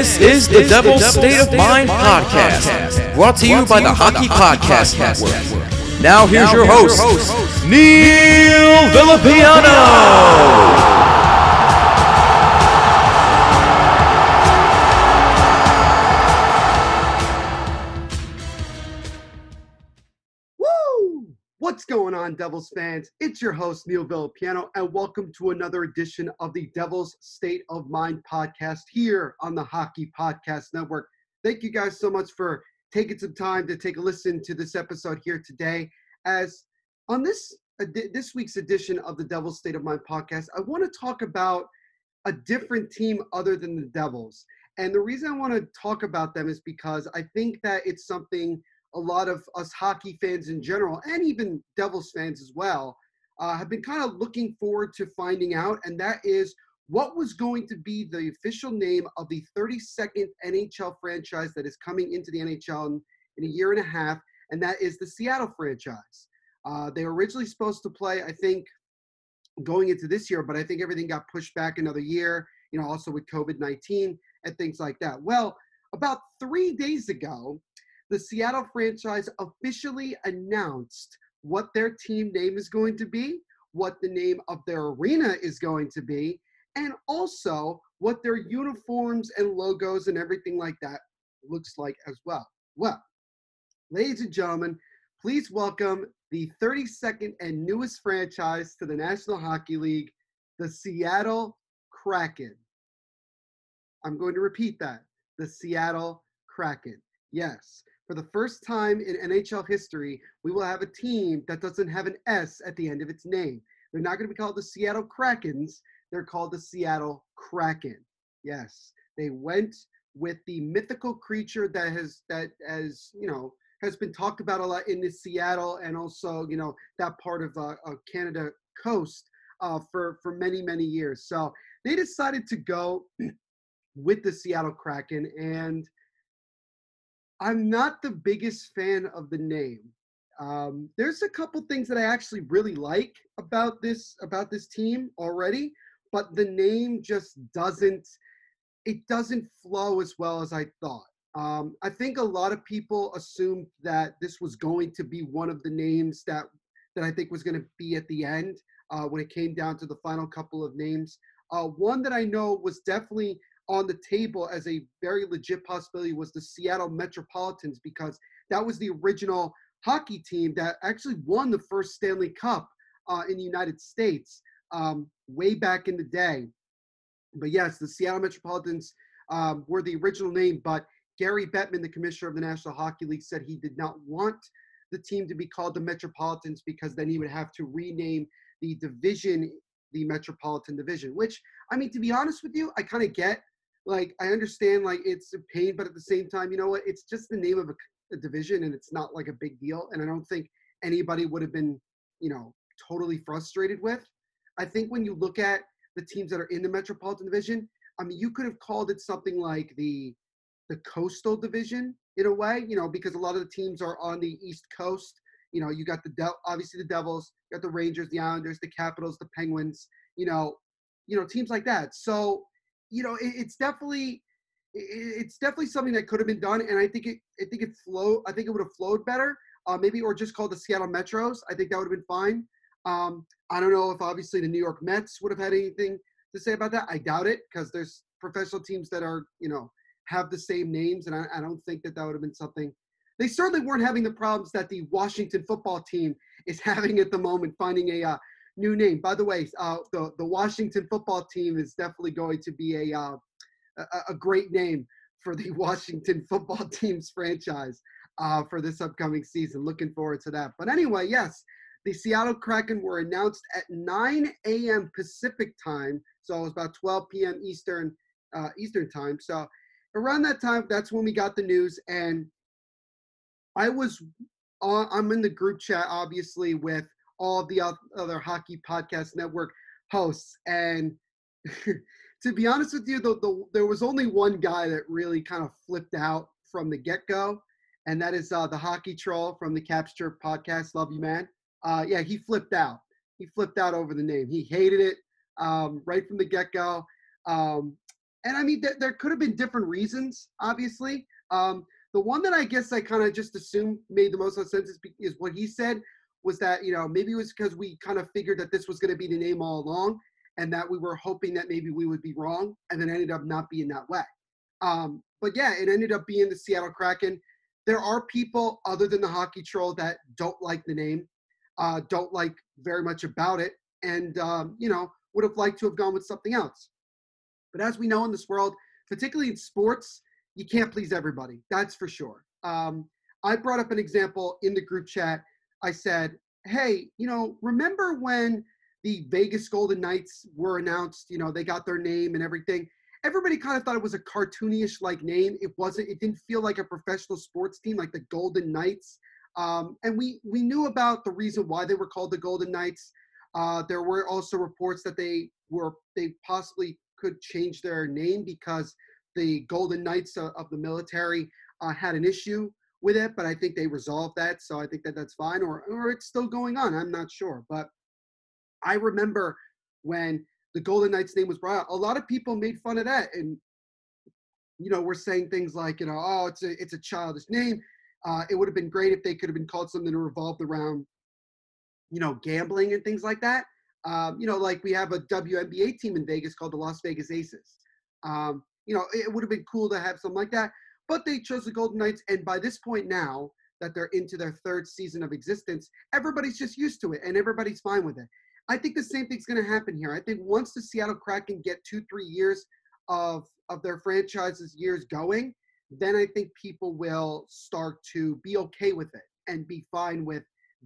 this is the Devil's State of Mind podcast, brought to you by the Hockey Podcast Network. Now here's your host, Neil Villapiano. Devils fans? It's your host, Neil Villapiano, and welcome to another edition of the Devils State of Mind podcast here on the Hockey Podcast Network. Thank you guys so much for taking some time to take a listen to this episode here today. As on this uh, this week's edition of the Devils State of Mind podcast, I want to talk about a different team other than the Devils. And the reason I want to talk about them is because I think that it's something a lot of us hockey fans in general, and even Devils fans as well, uh, have been kind of looking forward to finding out, and that is what was going to be the official name of the 32nd NHL franchise that is coming into the NHL in, in a year and a half, and that is the Seattle franchise. Uh, they were originally supposed to play, I think, going into this year, but I think everything got pushed back another year, you know, also with COVID 19 and things like that. Well, about three days ago, the Seattle franchise officially announced what their team name is going to be, what the name of their arena is going to be, and also what their uniforms and logos and everything like that looks like as well. Well, ladies and gentlemen, please welcome the 32nd and newest franchise to the National Hockey League, the Seattle Kraken. I'm going to repeat that the Seattle Kraken. Yes, for the first time in NHL history, we will have a team that doesn't have an S at the end of its name. They're not going to be called the Seattle Krakens, they're called the Seattle Kraken. Yes, they went with the mythical creature that has that as you know has been talked about a lot in the Seattle and also you know that part of uh, Canada coast uh, for for many many years. So they decided to go with the Seattle Kraken, and I'm not the biggest fan of the name. Um, there's a couple things that I actually really like about this about this team already, but the name just doesn't it doesn't flow as well as I thought. Um, I think a lot of people assumed that this was going to be one of the names that that I think was going to be at the end uh, when it came down to the final couple of names. Uh, one that I know was definitely on the table as a very legit possibility was the Seattle Metropolitans because that was the original hockey team that actually won the first Stanley Cup uh, in the United States um, way back in the day. But yes, the Seattle Metropolitans um, were the original name, but Gary Bettman, the commissioner of the National Hockey League, said he did not want the team to be called the Metropolitans because then he would have to rename the division the Metropolitan Division, which I mean, to be honest with you, I kind of get. Like, I understand, like, it's a pain, but at the same time, you know what? It's just the name of a, a division and it's not like a big deal. And I don't think anybody would have been, you know, totally frustrated with. I think when you look at the teams that are in the Metropolitan Division, I mean, you could have called it something like the the Coastal Division in a way, you know, because a lot of the teams are on the East Coast. You know, you got the De- obviously the Devils, you got the Rangers, the Islanders, the Capitals, the Penguins. You know, you know teams like that. So, you know, it, it's definitely it's definitely something that could have been done, and I think it I think it flow I think it would have flowed better. Uh, maybe or just called the Seattle Metros. I think that would have been fine. Um, I don't know if obviously the New York Mets would have had anything to say about that. I doubt it because there's professional teams that are you know have the same names, and I, I don't think that that would have been something. They certainly weren't having the problems that the Washington football team is having at the moment, finding a uh, new name. By the way, uh, the the Washington football team is definitely going to be a uh, a, a, great name for the Washington football team's franchise uh, for this upcoming season. Looking forward to that. But anyway, yes, the Seattle Kraken were announced at 9 a.m. Pacific time, so it was about 12 p.m. Eastern uh, Eastern time. So around that time, that's when we got the news, and I was uh, I'm in the group chat, obviously, with all the other hockey podcast network hosts, and to be honest with you, the, the, there was only one guy that really kind of flipped out from the get go, and that is uh, the hockey troll from the Capture podcast. Love you, man. Uh, yeah, he flipped out. He flipped out over the name. He hated it um, right from the get go. Um, and I mean, th- there could have been different reasons, obviously. Um, the one that I guess I kind of just assumed made the most sense is, is what he said was that, you know, maybe it was because we kind of figured that this was going to be the name all along and that we were hoping that maybe we would be wrong and then ended up not being that way. Um, but yeah, it ended up being the Seattle Kraken. There are people other than the hockey troll that don't like the name, uh, don't like very much about it, and um, you know would have liked to have gone with something else. But as we know in this world, particularly in sports, you can't please everybody. That's for sure. Um, I brought up an example in the group chat. I said, "Hey, you know, remember when the Vegas Golden Knights were announced? You know, they got their name and everything. Everybody kind of thought it was a cartoonish like name. It wasn't. It didn't feel like a professional sports team like the Golden Knights. Um, and we we knew about the reason why they were called the Golden Knights. Uh, there were also reports that they were they possibly could change their name because the Golden Knights of, of the military uh, had an issue with it, but I think they resolved that, so I think that that's fine, or or it's still going on. I'm not sure, but I remember when the Golden Knights name was brought out, a lot of people made fun of that, and you know, we're saying things like, you know, oh, it's a it's a childish name. Uh, it would have been great if they could have been called something that revolved around, you know, gambling and things like that. Um, you know, like we have a WNBA team in Vegas called the Las Vegas Aces. Um, you know, it would have been cool to have something like that, but they chose the Golden Knights, and by this point now that they're into their third season of existence, everybody's just used to it, and everybody's fine with it. I think the same thing's going to happen here. I think once the Seattle Kraken get two, three years of of their franchise's years going, then I think people will start to be okay with it and be fine with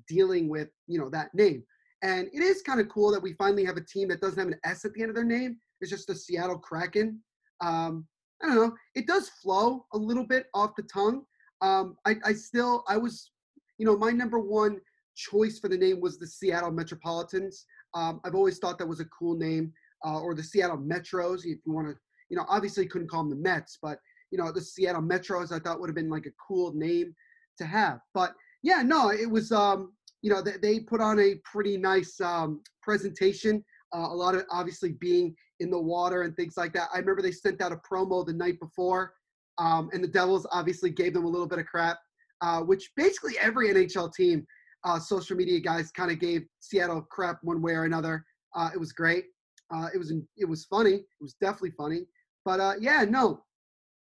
dealing with you know that name. And it is kind of cool that we finally have a team that doesn't have an S at the end of their name. It's just the Seattle Kraken. Um, I don't know. It does flow a little bit off the tongue. Um, I, I still, I was, you know, my number one choice for the name was the Seattle Metropolitans. Um, I've always thought that was a cool name, uh, or the Seattle Metros, if you want to, you know, obviously couldn't call them the Mets, but you know, the Seattle Metros I thought would have been like a cool name to have. But yeah, no, it was, um, you know, they, they put on a pretty nice um, presentation. Uh, a lot of obviously being in the water and things like that. I remember they sent out a promo the night before, um, and the Devils obviously gave them a little bit of crap, uh, which basically every NHL team uh, social media guys kind of gave Seattle crap one way or another. Uh, it was great. Uh, it was it was funny. It was definitely funny. But uh, yeah, no,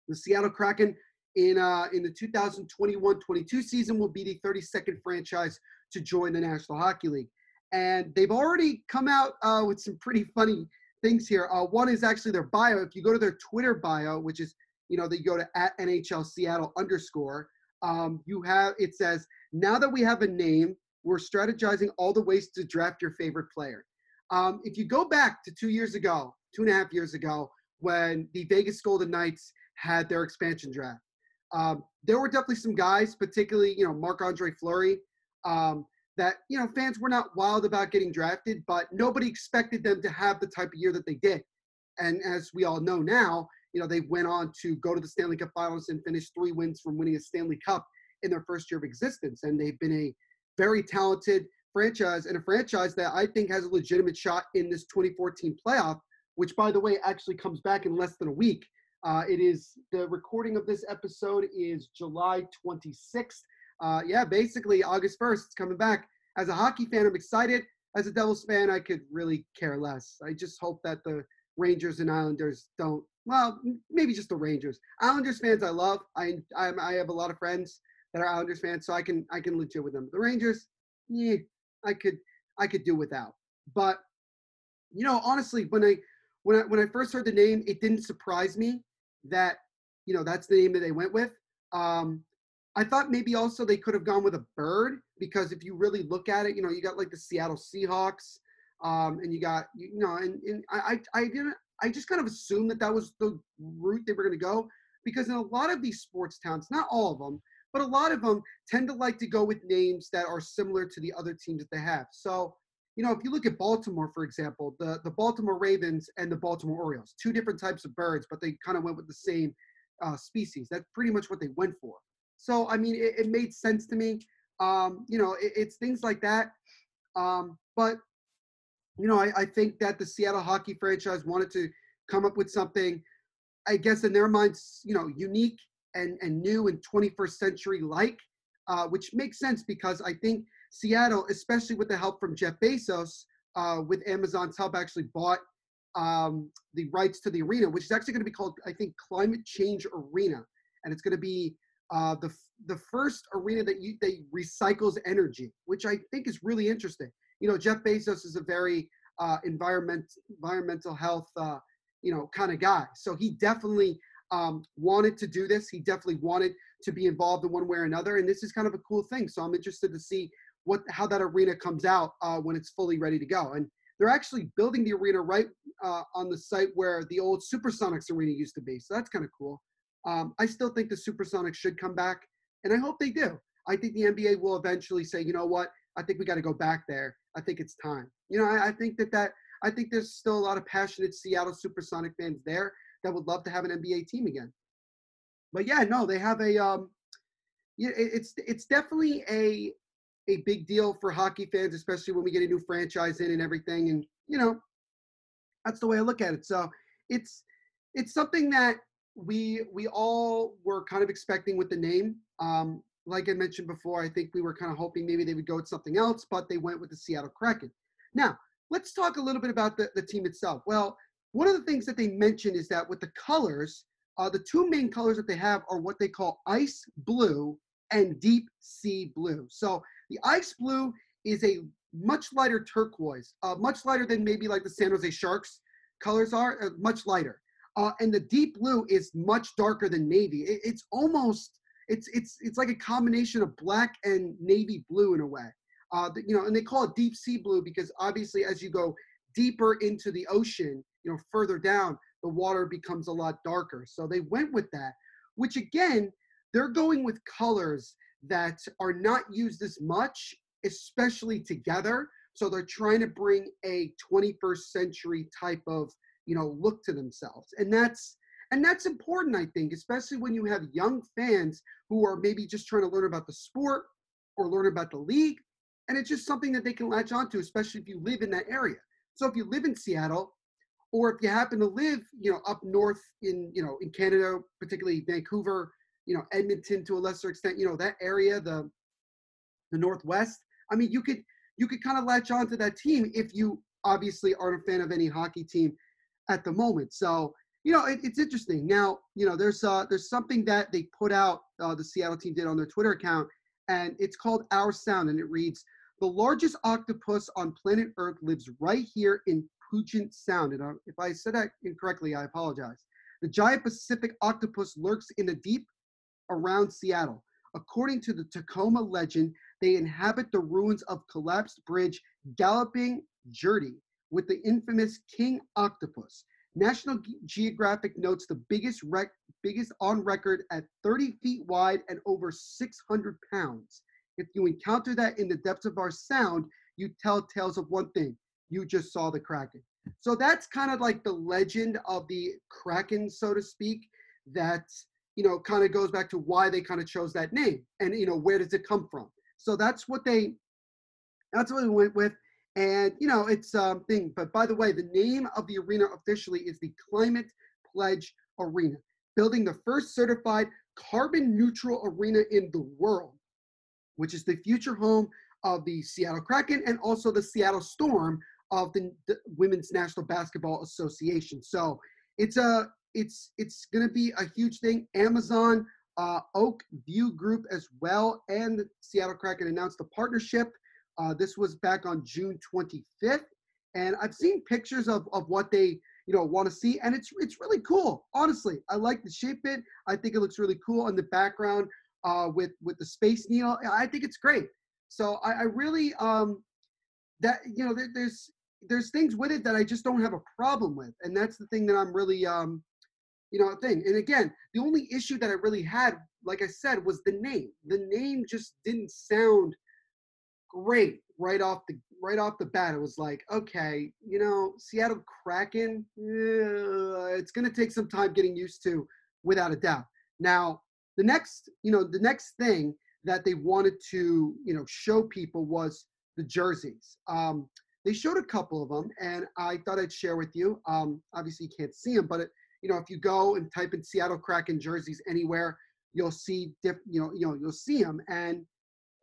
the Seattle Kraken in in the 2021-22 season will be the 32nd franchise to join the National Hockey League, and they've already come out uh, with some pretty funny things here. Uh, one is actually their bio. If you go to their Twitter bio, which is you know, they go to at NHL Seattle underscore. Um, you have it says now that we have a name, we're strategizing all the ways to draft your favorite player. Um, if you go back to two years ago, two and a half years ago, when the Vegas Golden Knights had their expansion draft, um, there were definitely some guys, particularly you know Marc Andre Fleury, um, that you know fans were not wild about getting drafted, but nobody expected them to have the type of year that they did. And as we all know now, you know, they went on to go to the Stanley Cup Finals and finish three wins from winning a Stanley Cup in their first year of existence. And they've been a very talented franchise and a franchise that I think has a legitimate shot in this 2014 playoff, which, by the way, actually comes back in less than a week. Uh, it is the recording of this episode is July 26th. Uh, yeah, basically August 1st. It's coming back. As a hockey fan, I'm excited. As a Devils fan, I could really care less. I just hope that the Rangers and Islanders don't. Well, maybe just the Rangers. Islanders fans, I love. I I, I have a lot of friends that are Islanders fans, so I can I can legit with them. The Rangers, yeah, I could I could do without. But you know, honestly, when I when I when I first heard the name, it didn't surprise me that you know that's the name that they went with. Um, I thought maybe also they could have gone with a bird because if you really look at it, you know, you got like the Seattle Seahawks, um, and you got you know, and, and I I didn't I just kind of assumed that that was the route they were going to go because in a lot of these sports towns, not all of them, but a lot of them tend to like to go with names that are similar to the other teams that they have. So, you know, if you look at Baltimore, for example, the, the Baltimore Ravens and the Baltimore Orioles, two different types of birds, but they kind of went with the same uh, species. That's pretty much what they went for. So, I mean, it, it made sense to me. Um, you know, it, it's things like that. Um, but, you know, I, I think that the Seattle hockey franchise wanted to come up with something, I guess, in their minds, you know, unique and, and new and 21st century like, uh, which makes sense because I think Seattle, especially with the help from Jeff Bezos, uh, with Amazon's help, actually bought um, the rights to the arena, which is actually going to be called, I think, Climate Change Arena, and it's going to be uh, the the first arena that you recycles energy, which I think is really interesting. You know, Jeff Bezos is a very uh, environment environmental health uh, you know kind of guy, so he definitely um, wanted to do this. He definitely wanted to be involved in one way or another, and this is kind of a cool thing. So I'm interested to see what how that arena comes out uh, when it's fully ready to go. And they're actually building the arena right uh, on the site where the old Supersonics arena used to be. So that's kind of cool. Um, I still think the Supersonics should come back, and I hope they do. I think the NBA will eventually say, you know what? I think we got to go back there. I think it's time. You know, I, I think that that I think there's still a lot of passionate Seattle Supersonic fans there that would love to have an NBA team again. But yeah, no, they have a um, yeah, it's it's definitely a a big deal for hockey fans, especially when we get a new franchise in and everything. And you know, that's the way I look at it. So it's it's something that we we all were kind of expecting with the name. Um, like I mentioned before, I think we were kind of hoping maybe they would go with something else, but they went with the Seattle Kraken. Now, let's talk a little bit about the, the team itself. Well, one of the things that they mentioned is that with the colors, uh, the two main colors that they have are what they call ice blue and deep sea blue. So the ice blue is a much lighter turquoise, uh, much lighter than maybe like the San Jose Sharks colors are, uh, much lighter. Uh, and the deep blue is much darker than navy. It, it's almost it's it's it's like a combination of black and navy blue in a way. Uh, you know, and they call it deep sea blue because obviously as you go deeper into the ocean, you know, further down, the water becomes a lot darker. So they went with that, which again, they're going with colors that are not used as much, especially together. So they're trying to bring a 21st century type of, you know, look to themselves. And that's and that's important, I think, especially when you have young fans who are maybe just trying to learn about the sport or learn about the league. And it's just something that they can latch onto, especially if you live in that area. So if you live in Seattle, or if you happen to live, you know, up north in, you know, in Canada, particularly Vancouver, you know, Edmonton to a lesser extent, you know, that area, the the Northwest. I mean, you could you could kind of latch on to that team if you obviously aren't a fan of any hockey team at the moment. So, you know, it, it's interesting. Now, you know, there's uh there's something that they put out, uh, the Seattle team did on their Twitter account, and it's called Our Sound, and it reads, the largest octopus on planet Earth lives right here in Puget Sound. And if I said that incorrectly, I apologize. The giant Pacific octopus lurks in the deep around Seattle. According to the Tacoma legend, they inhabit the ruins of collapsed bridge Galloping Gertie with the infamous king octopus. National Geographic notes the biggest rec- biggest on record at 30 feet wide and over 600 pounds. If you encounter that in the depths of our sound, you tell tales of one thing. You just saw the Kraken. So that's kind of like the legend of the Kraken, so to speak, that, you know, kind of goes back to why they kind of chose that name and, you know, where does it come from? So that's what they, that's what we went with. And, you know, it's um thing. But by the way, the name of the arena officially is the Climate Pledge Arena, building the first certified carbon neutral arena in the world, which is the future home of the Seattle Kraken and also the Seattle Storm of the, the Women's National Basketball Association. So it's a it's it's going to be a huge thing. Amazon, uh, Oak View Group as well, and the Seattle Kraken announced a partnership. Uh, this was back on June 25th, and I've seen pictures of of what they you know want to see, and it's it's really cool. Honestly, I like the shape it. I think it looks really cool in the background uh, with with the Space Needle. I think it's great. So I, I really um, that you know there, there's there's things with it that I just don't have a problem with, and that's the thing that I'm really um, you know thing. And again, the only issue that I really had, like I said, was the name. The name just didn't sound great right off the right off the bat. It was like, okay, you know, Seattle Kraken, uh, it's going to take some time getting used to, without a doubt. Now, the next, you know, the next thing that they wanted to, you know, show people was the jerseys. Um, they showed a couple of them, and I thought I'd share with you. Um, obviously, you can't see them, but it, you know, if you go and type in Seattle Kraken jerseys anywhere, you'll see, diff, you know, you know, you'll see them, and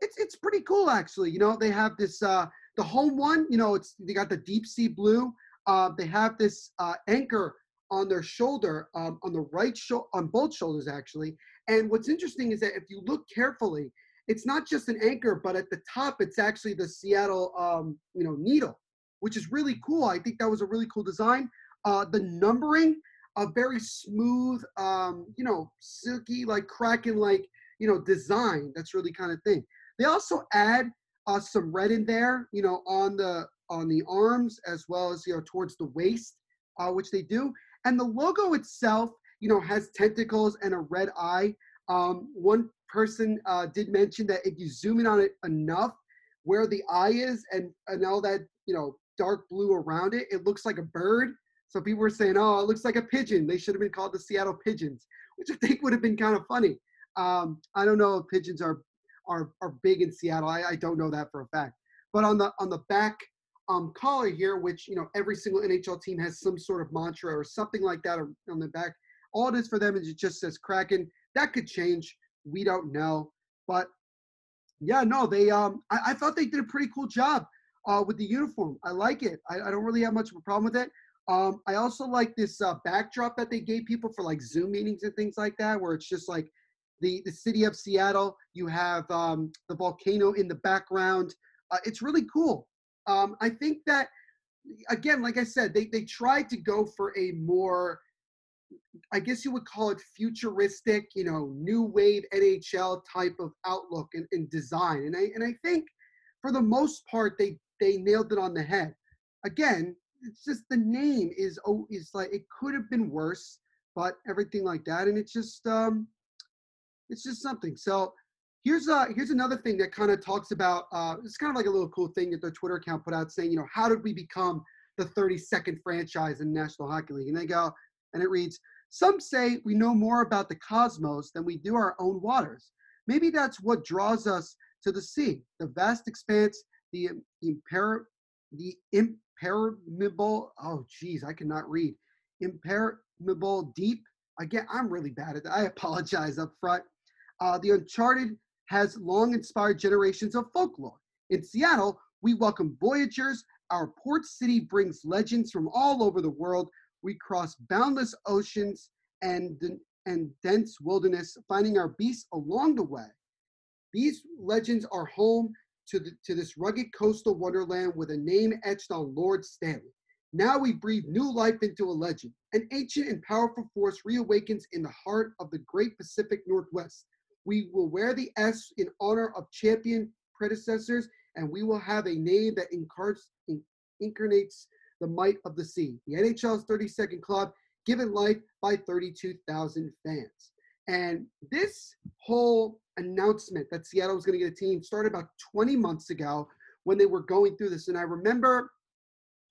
it's it's pretty cool actually. You know, they have this uh, the home one. You know, it's they got the deep sea blue. Uh, they have this uh, anchor on their shoulder, um, on the right shoulder, on both shoulders actually. And what's interesting is that if you look carefully, it's not just an anchor, but at the top, it's actually the Seattle, um, you know, needle, which is really cool. I think that was a really cool design. Uh, the numbering, a very smooth, um, you know, silky, like cracking, like you know, design. That's really kind of thing. They also add uh, some red in there, you know, on the on the arms as well as you know towards the waist, uh, which they do. And the logo itself, you know, has tentacles and a red eye. Um, one person uh, did mention that if you zoom in on it enough, where the eye is and, and all that, you know, dark blue around it, it looks like a bird. So people were saying, oh, it looks like a pigeon. They should have been called the Seattle Pigeons, which I think would have been kind of funny. Um, I don't know if pigeons are are are big in Seattle. I, I don't know that for a fact. But on the on the back um, collar here, which you know every single NHL team has some sort of mantra or something like that on the back. All it is for them is it just says Kraken. That could change. We don't know. But yeah, no, they um I, I thought they did a pretty cool job uh, with the uniform. I like it. I, I don't really have much of a problem with it. Um, I also like this uh, backdrop that they gave people for like Zoom meetings and things like that, where it's just like the, the city of Seattle. You have um, the volcano in the background. Uh, it's really cool. Um, I think that, again, like I said, they, they tried to go for a more I guess you would call it futuristic, you know, new wave NHL type of outlook and, and, design. And I and I think for the most part they they nailed it on the head. Again, it's just the name is oh is like it could have been worse, but everything like that. And it's just um it's just something. So here's uh here's another thing that kind of talks about uh it's kind of like a little cool thing that their Twitter account put out saying, you know, how did we become the 32nd franchise in National Hockey League? And they go, and it reads, Some say we know more about the cosmos than we do our own waters. Maybe that's what draws us to the sea, the vast expanse, the imper the impermeable, oh geez, I cannot read. Impermeable deep. Again, I'm really bad at that. I apologize up front. Uh, the Uncharted has long inspired generations of folklore. In Seattle, we welcome voyagers. Our port city brings legends from all over the world we cross boundless oceans and, and dense wilderness, finding our beasts along the way. These legends are home to, the, to this rugged coastal wonderland with a name etched on Lord Stanley. Now we breathe new life into a legend. An ancient and powerful force reawakens in the heart of the great Pacific Northwest. We will wear the S in honor of champion predecessors, and we will have a name that incarnates the might of the sea. The NHL's 32nd club, given life by 32,000 fans. And this whole announcement that Seattle was going to get a team started about 20 months ago when they were going through this. And I remember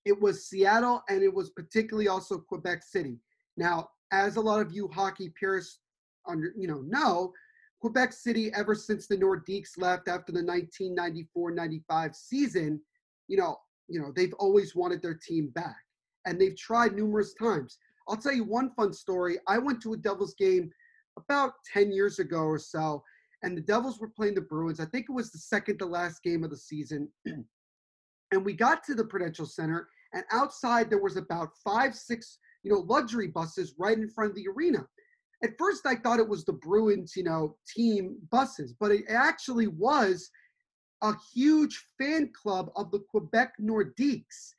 it was Seattle and it was particularly also Quebec City. Now, as a lot of you hockey purists under you know know, Quebec City ever since the Nordiques left after the 1994-95 season, you know, you know, they've always wanted their team back and they've tried numerous times. I'll tell you one fun story. I went to a Devils game about 10 years ago or so and the Devils were playing the Bruins. I think it was the second to last game of the season. and we got to the Prudential Center, and outside there was about five, six, you know, luxury buses right in front of the arena. At first, I thought it was the Bruins, you know, team buses, but it actually was a huge fan club of the Quebec Nordiques.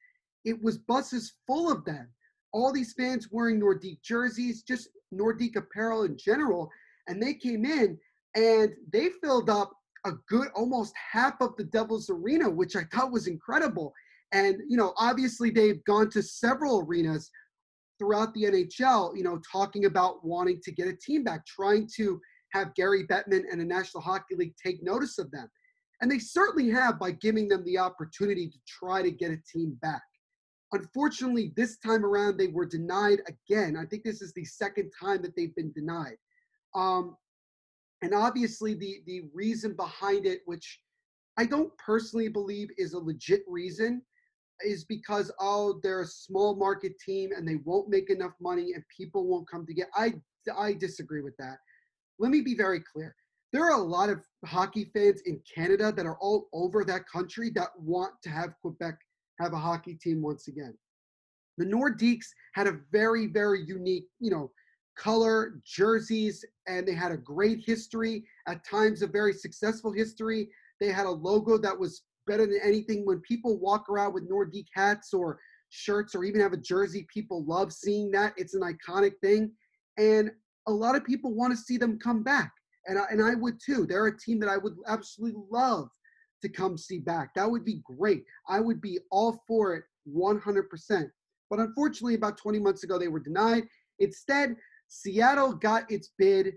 It was buses full of them. All these fans wearing Nordique jerseys, just Nordique apparel in general, and they came in and they filled up a good almost half of the Devils arena, which I thought was incredible. And you know, obviously they've gone to several arenas throughout the NHL, you know, talking about wanting to get a team back, trying to have Gary Bettman and the National Hockey League take notice of them. And they certainly have by giving them the opportunity to try to get a team back. Unfortunately, this time around, they were denied again. I think this is the second time that they've been denied. Um, and obviously the the reason behind it which i don't personally believe is a legit reason is because oh they're a small market team and they won't make enough money and people won't come to get i i disagree with that. Let me be very clear. There are a lot of hockey fans in canada that are all over that country that want to have quebec have a hockey team once again. The nordiques had a very very unique you know color jerseys, and they had a great history, at times a very successful history. They had a logo that was better than anything. When people walk around with Nordique hats or shirts or even have a jersey, people love seeing that. It's an iconic thing. And a lot of people want to see them come back. And I, and I would too. They're a team that I would absolutely love to come see back. That would be great. I would be all for it 100%. But unfortunately, about 20 months ago, they were denied. Instead, Seattle got its bid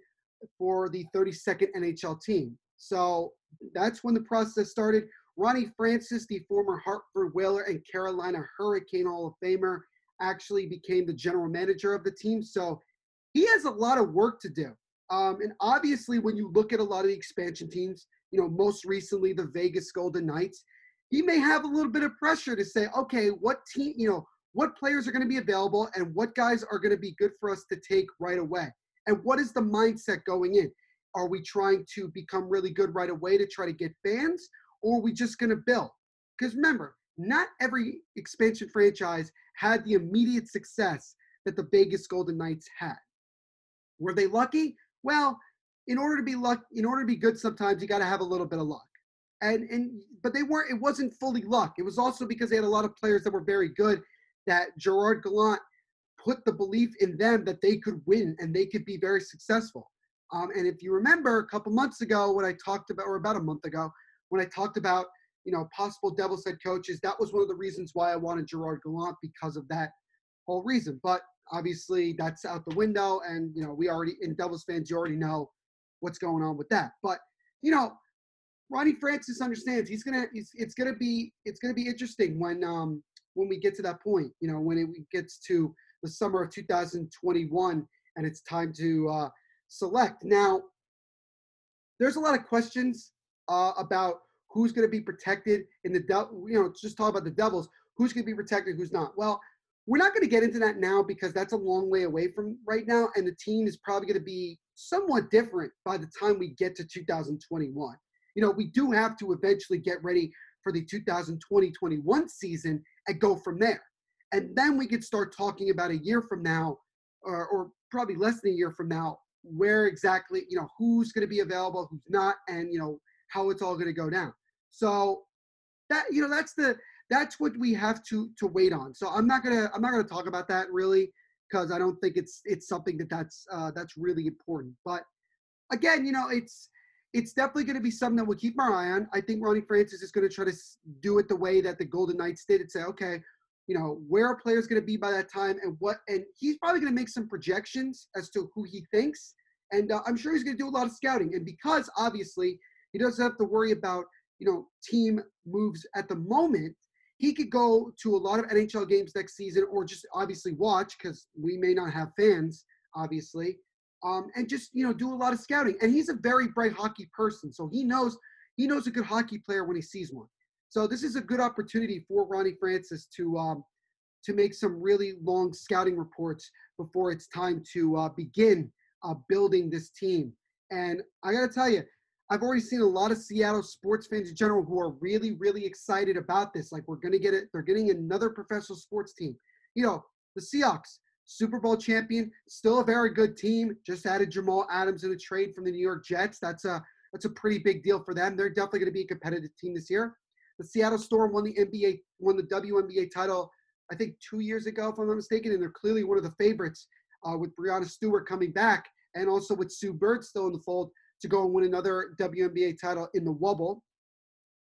for the 32nd NHL team. So that's when the process started. Ronnie Francis, the former Hartford Whaler and Carolina Hurricane Hall of Famer, actually became the general manager of the team. So he has a lot of work to do. Um, and obviously, when you look at a lot of the expansion teams, you know, most recently the Vegas Golden Knights, he may have a little bit of pressure to say, okay, what team, you know, what players are going to be available and what guys are going to be good for us to take right away. And what is the mindset going in? Are we trying to become really good right away to try to get fans, or are we just going to build? Because remember, not every expansion franchise had the immediate success that the Vegas Golden Knights had. Were they lucky? Well, in order to be luck, in order to be good, sometimes you got to have a little bit of luck. And and but they weren't. It wasn't fully luck. It was also because they had a lot of players that were very good that Gerard Gallant put the belief in them that they could win and they could be very successful. Um, and if you remember a couple months ago when I talked about, or about a month ago, when I talked about, you know, possible Devils head coaches, that was one of the reasons why I wanted Gerard Gallant because of that whole reason. But obviously that's out the window. And, you know, we already, in Devils fans, you already know what's going on with that. But, you know, Ronnie Francis understands he's gonna. It's, it's gonna be. It's gonna be interesting when um when we get to that point, you know, when it gets to the summer of 2021 and it's time to uh, select. Now, there's a lot of questions uh, about who's going to be protected in the, de- you know, just talk about the Devils, who's going to be protected, who's not. Well, we're not going to get into that now because that's a long way away from right now, and the team is probably going to be somewhat different by the time we get to 2021. You know, we do have to eventually get ready for the 2020-21 season and go from there. And then we could start talking about a year from now, or, or probably less than a year from now, where exactly, you know, who's going to be available, who's not, and you know how it's all going to go down. So that you know that's the that's what we have to to wait on. So I'm not gonna I'm not gonna talk about that really because I don't think it's it's something that that's uh, that's really important. But again, you know, it's it's definitely going to be something that we'll keep our eye on. I think Ronnie Francis is going to try to do it the way that the Golden Knights did and say, okay, you know, where are players going to be by that time and what, and he's probably going to make some projections as to who he thinks. And uh, I'm sure he's going to do a lot of scouting. And because obviously he doesn't have to worry about, you know, team moves at the moment, he could go to a lot of NHL games next season or just obviously watch because we may not have fans, obviously, um, and just you know do a lot of scouting. And he's a very bright hockey person, so he knows he knows a good hockey player when he sees one. So this is a good opportunity for Ronnie Francis to um, to make some really long scouting reports before it's time to uh, begin uh, building this team. And I got to tell you, I've already seen a lot of Seattle sports fans in general who are really, really excited about this. Like we're going to get it. They're getting another professional sports team. You know, the Seahawks, Super Bowl champion, still a very good team. Just added Jamal Adams in a trade from the New York Jets. That's a that's a pretty big deal for them. They're definitely going to be a competitive team this year. The Seattle Storm won the NBA, won the WNBA title, I think two years ago, if I'm not mistaken, and they're clearly one of the favorites uh, with Breanna Stewart coming back, and also with Sue Bird still in the fold to go and win another WNBA title in the Wubble.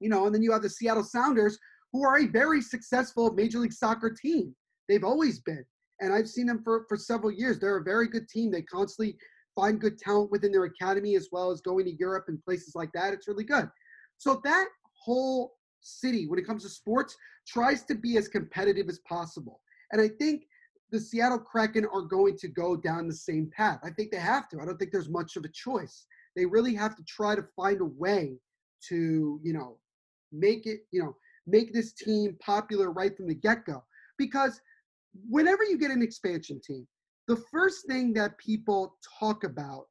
You know, and then you have the Seattle Sounders, who are a very successful Major League Soccer team. They've always been, and I've seen them for for several years. They're a very good team. They constantly find good talent within their academy as well as going to Europe and places like that. It's really good. So that whole city, when it comes to sports, tries to be as competitive as possible. And I think the Seattle Kraken are going to go down the same path. I think they have to. I don't think there's much of a choice. They really have to try to find a way to, you know, make it, you know, make this team popular right from the get-go. Because whenever you get an expansion team, the first thing that people talk about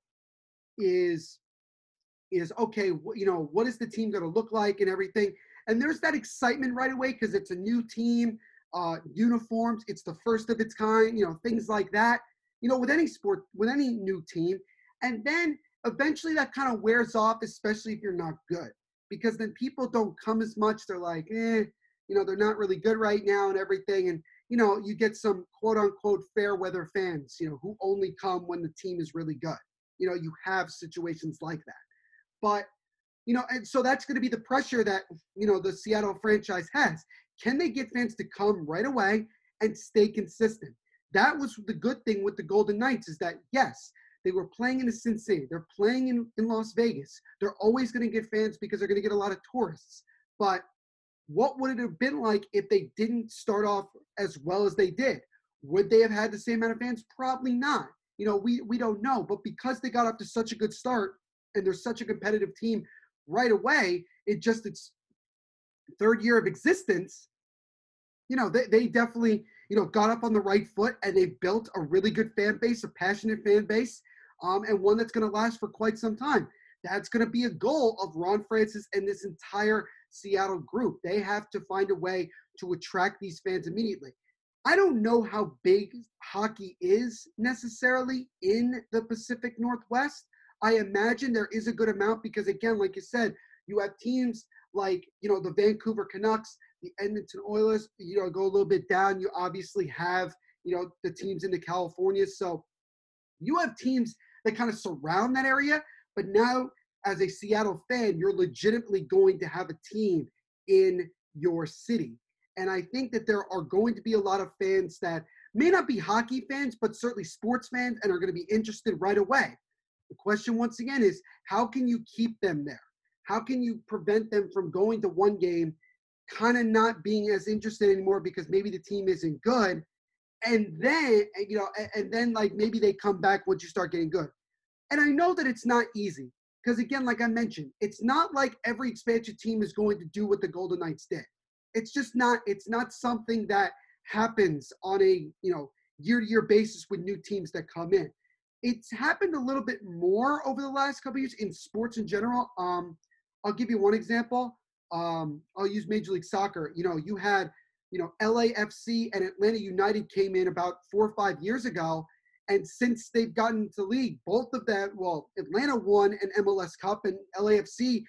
is is okay you know what is the team going to look like and everything and there's that excitement right away because it's a new team uh, uniforms it's the first of its kind you know things like that you know with any sport with any new team and then eventually that kind of wears off especially if you're not good because then people don't come as much they're like eh you know they're not really good right now and everything and you know, you get some quote unquote fair weather fans, you know, who only come when the team is really good. You know, you have situations like that. But, you know, and so that's going to be the pressure that, you know, the Seattle franchise has. Can they get fans to come right away and stay consistent? That was the good thing with the Golden Knights is that, yes, they were playing in Sin City. They're playing in, in Las Vegas. They're always going to get fans because they're going to get a lot of tourists. But what would it have been like if they didn't start off as well as they did? Would they have had the same amount of fans? Probably not. You know, we we don't know. But because they got up to such a good start and they're such a competitive team right away, it just its third year of existence, you know, they, they definitely, you know, got up on the right foot and they built a really good fan base, a passionate fan base, um, and one that's going to last for quite some time. That's going to be a goal of Ron Francis and this entire Seattle group. They have to find a way to attract these fans immediately. I don't know how big hockey is necessarily in the Pacific Northwest. I imagine there is a good amount because, again, like you said, you have teams like, you know, the Vancouver Canucks, the Edmonton Oilers, you know, go a little bit down. You obviously have, you know, the teams in the California. So you have teams that kind of surround that area. But now as a Seattle fan, you're legitimately going to have a team in your city. And I think that there are going to be a lot of fans that may not be hockey fans, but certainly sports fans and are going to be interested right away. The question, once again, is how can you keep them there? How can you prevent them from going to one game, kind of not being as interested anymore because maybe the team isn't good? And then, you know, and then like maybe they come back once you start getting good. And I know that it's not easy because again, like I mentioned, it's not like every expansion team is going to do what the Golden Knights did. It's just not. It's not something that happens on a you know year-to-year basis with new teams that come in. It's happened a little bit more over the last couple years in sports in general. Um, I'll give you one example. Um, I'll use Major League Soccer. You know, you had you know LAFC and Atlanta United came in about four or five years ago, and since they've gotten to league, both of them, well, Atlanta won an MLS Cup, and LAFC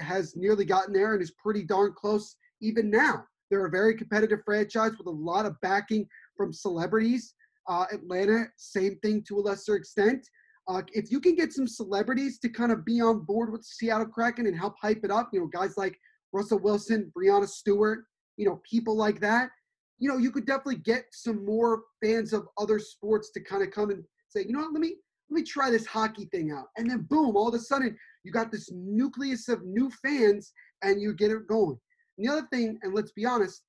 has nearly gotten there and is pretty darn close even now. They're a very competitive franchise with a lot of backing from celebrities. Uh, Atlanta, same thing to a lesser extent. Uh, if you can get some celebrities to kind of be on board with Seattle Kraken and help hype it up, you know, guys like Russell Wilson, Breanna Stewart, you know, people like that, you know, you could definitely get some more fans of other sports to kind of come and say, you know what, let me let me try this hockey thing out. And then boom, all of a sudden you got this nucleus of new fans and you get it going. And the other thing, and let's be honest,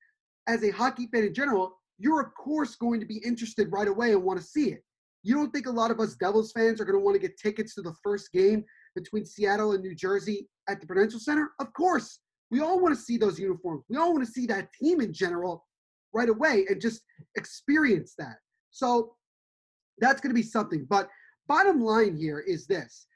as a hockey fan in general, you're of course going to be interested right away and want to see it. You don't think a lot of us Devils fans are going to want to get tickets to the first game between Seattle and New Jersey at the Prudential Center? Of course. We all want to see those uniforms. We all want to see that team in general right away and just experience that. So that's going to be something. But bottom line here is this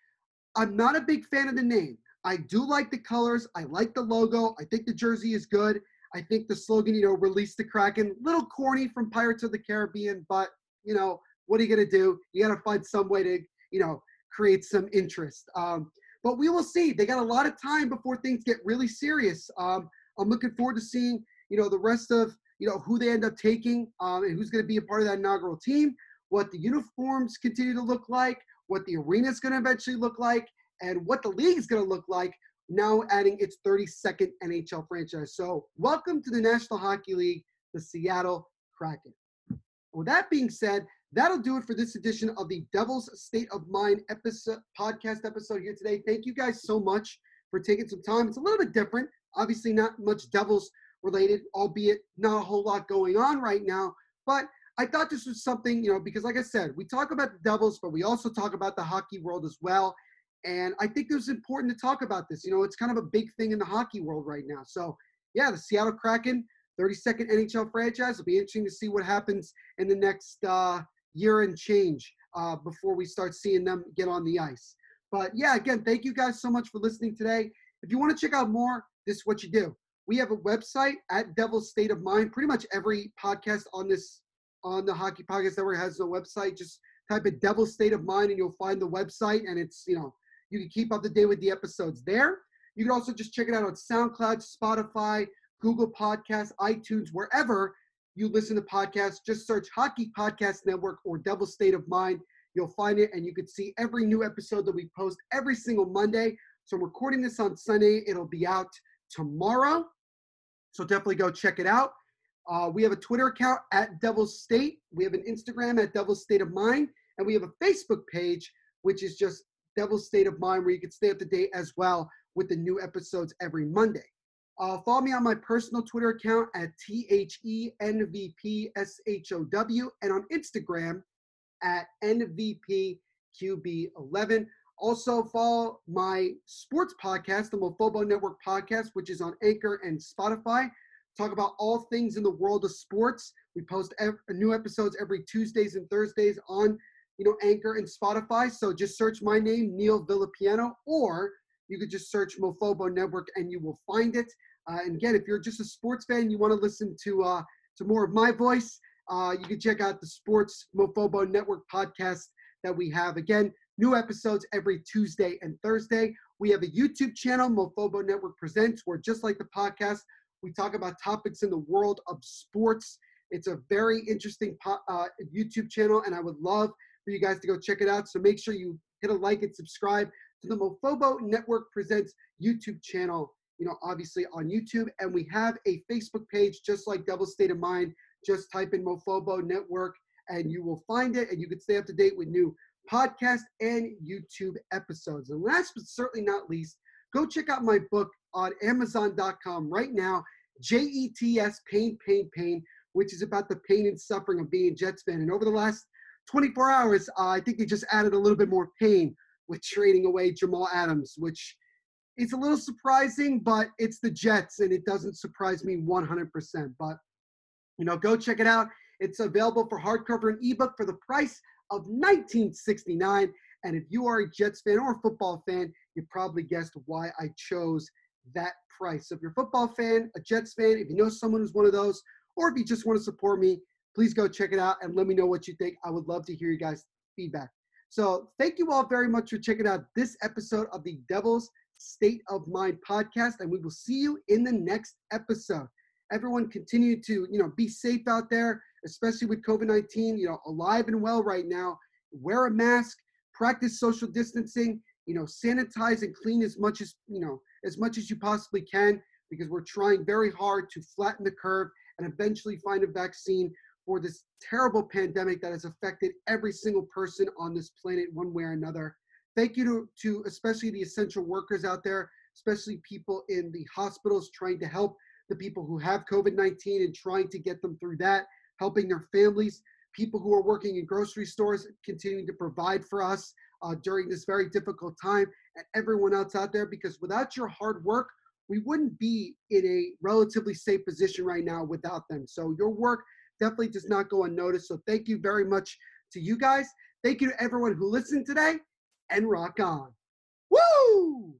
I'm not a big fan of the name. I do like the colors. I like the logo. I think the jersey is good. I think the slogan, you know, release the Kraken, little corny from Pirates of the Caribbean, but you know, what are you gonna do? You gotta find some way to, you know, create some interest. Um, but we will see. They got a lot of time before things get really serious. Um, I'm looking forward to seeing, you know, the rest of, you know, who they end up taking um, and who's going to be a part of that inaugural team, what the uniforms continue to look like, what the arena is going to eventually look like, and what the league is going to look like now adding its 32nd NHL franchise. So, welcome to the National Hockey League, the Seattle Kraken. With that being said, that'll do it for this edition of the Devil's State of Mind episode podcast episode here today. Thank you guys so much for taking some time. It's a little bit different, obviously not much Devils related, albeit not a whole lot going on right now. But I thought this was something, you know, because like I said, we talk about the Devils, but we also talk about the hockey world as well. And I think it was important to talk about this. You know, it's kind of a big thing in the hockey world right now. So, yeah, the Seattle Kraken, 32nd NHL franchise. It'll be interesting to see what happens in the next uh, year and change uh, before we start seeing them get on the ice. But yeah, again, thank you guys so much for listening today. If you want to check out more, this is what you do. We have a website at Devil's State of Mind. Pretty much every podcast on this on the Hockey Podcast Network has a website. Just type in Devil's State of Mind and you'll find the website, and it's you know you can keep up to date with the episodes there. You can also just check it out on SoundCloud, Spotify, Google Podcasts, iTunes, wherever you listen to podcasts. Just search Hockey Podcast Network or Devil State of Mind. You'll find it, and you can see every new episode that we post every single Monday. So, I'm recording this on Sunday. It'll be out tomorrow. So, definitely go check it out. Uh, we have a Twitter account at Devil's State. We have an Instagram at Devil's State of Mind. And we have a Facebook page, which is just Devil's State of Mind, where you can stay up to date as well with the new episodes every Monday. Uh, follow me on my personal Twitter account at THENVPSHOW and on Instagram at NVPQB11. Also, follow my sports podcast, the Mofobo Network podcast, which is on Anchor and Spotify. Talk about all things in the world of sports. We post ev- new episodes every Tuesdays and Thursdays on you know, Anchor and Spotify. So just search my name, Neil Villapiano, or you could just search Mofobo Network and you will find it. Uh, and again, if you're just a sports fan, you want to listen to uh, to more of my voice, uh, you can check out the Sports Mofobo Network podcast that we have. Again, new episodes every Tuesday and Thursday. We have a YouTube channel, Mofobo Network Presents, where just like the podcast, we talk about topics in the world of sports. It's a very interesting po- uh, YouTube channel, and I would love for you guys to go check it out. So make sure you hit a like and subscribe to the Mofobo Network Presents YouTube channel, you know, obviously on YouTube. And we have a Facebook page just like Devil State of Mind. Just type in Mofobo Network and you will find it and you can stay up to date with new podcast and YouTube episodes. And last but certainly not least, go check out my book on Amazon.com right now, J-E-T-S, Pain, Pain, Pain, which is about the pain and suffering of being a Jets fan. And over the last 24 hours, uh, I think they just added a little bit more pain with trading away Jamal Adams, which is a little surprising, but it's the Jets, and it doesn't surprise me 100%. But, you know, go check it out. It's available for hardcover and ebook for the price of 1969 And if you are a Jets fan or a football fan, you probably guessed why I chose that price. So if you're a football fan, a Jets fan, if you know someone who's one of those, or if you just want to support me, please go check it out and let me know what you think. I would love to hear you guys' feedback. So thank you all very much for checking out this episode of the Devil's State of Mind podcast, and we will see you in the next episode. Everyone continue to, you know, be safe out there, especially with COVID-19, you know, alive and well right now. Wear a mask, practice social distancing, you know, sanitize and clean as much as, you know, as much as you possibly can because we're trying very hard to flatten the curve and eventually find a vaccine for this terrible pandemic that has affected every single person on this planet one way or another. Thank you to, to especially the essential workers out there, especially people in the hospitals trying to help the people who have COVID 19 and trying to get them through that, helping their families, people who are working in grocery stores, continuing to provide for us uh, during this very difficult time, and everyone else out there, because without your hard work, we wouldn't be in a relatively safe position right now without them. So your work definitely does not go unnoticed. So thank you very much to you guys. Thank you to everyone who listened today and rock on. Woo!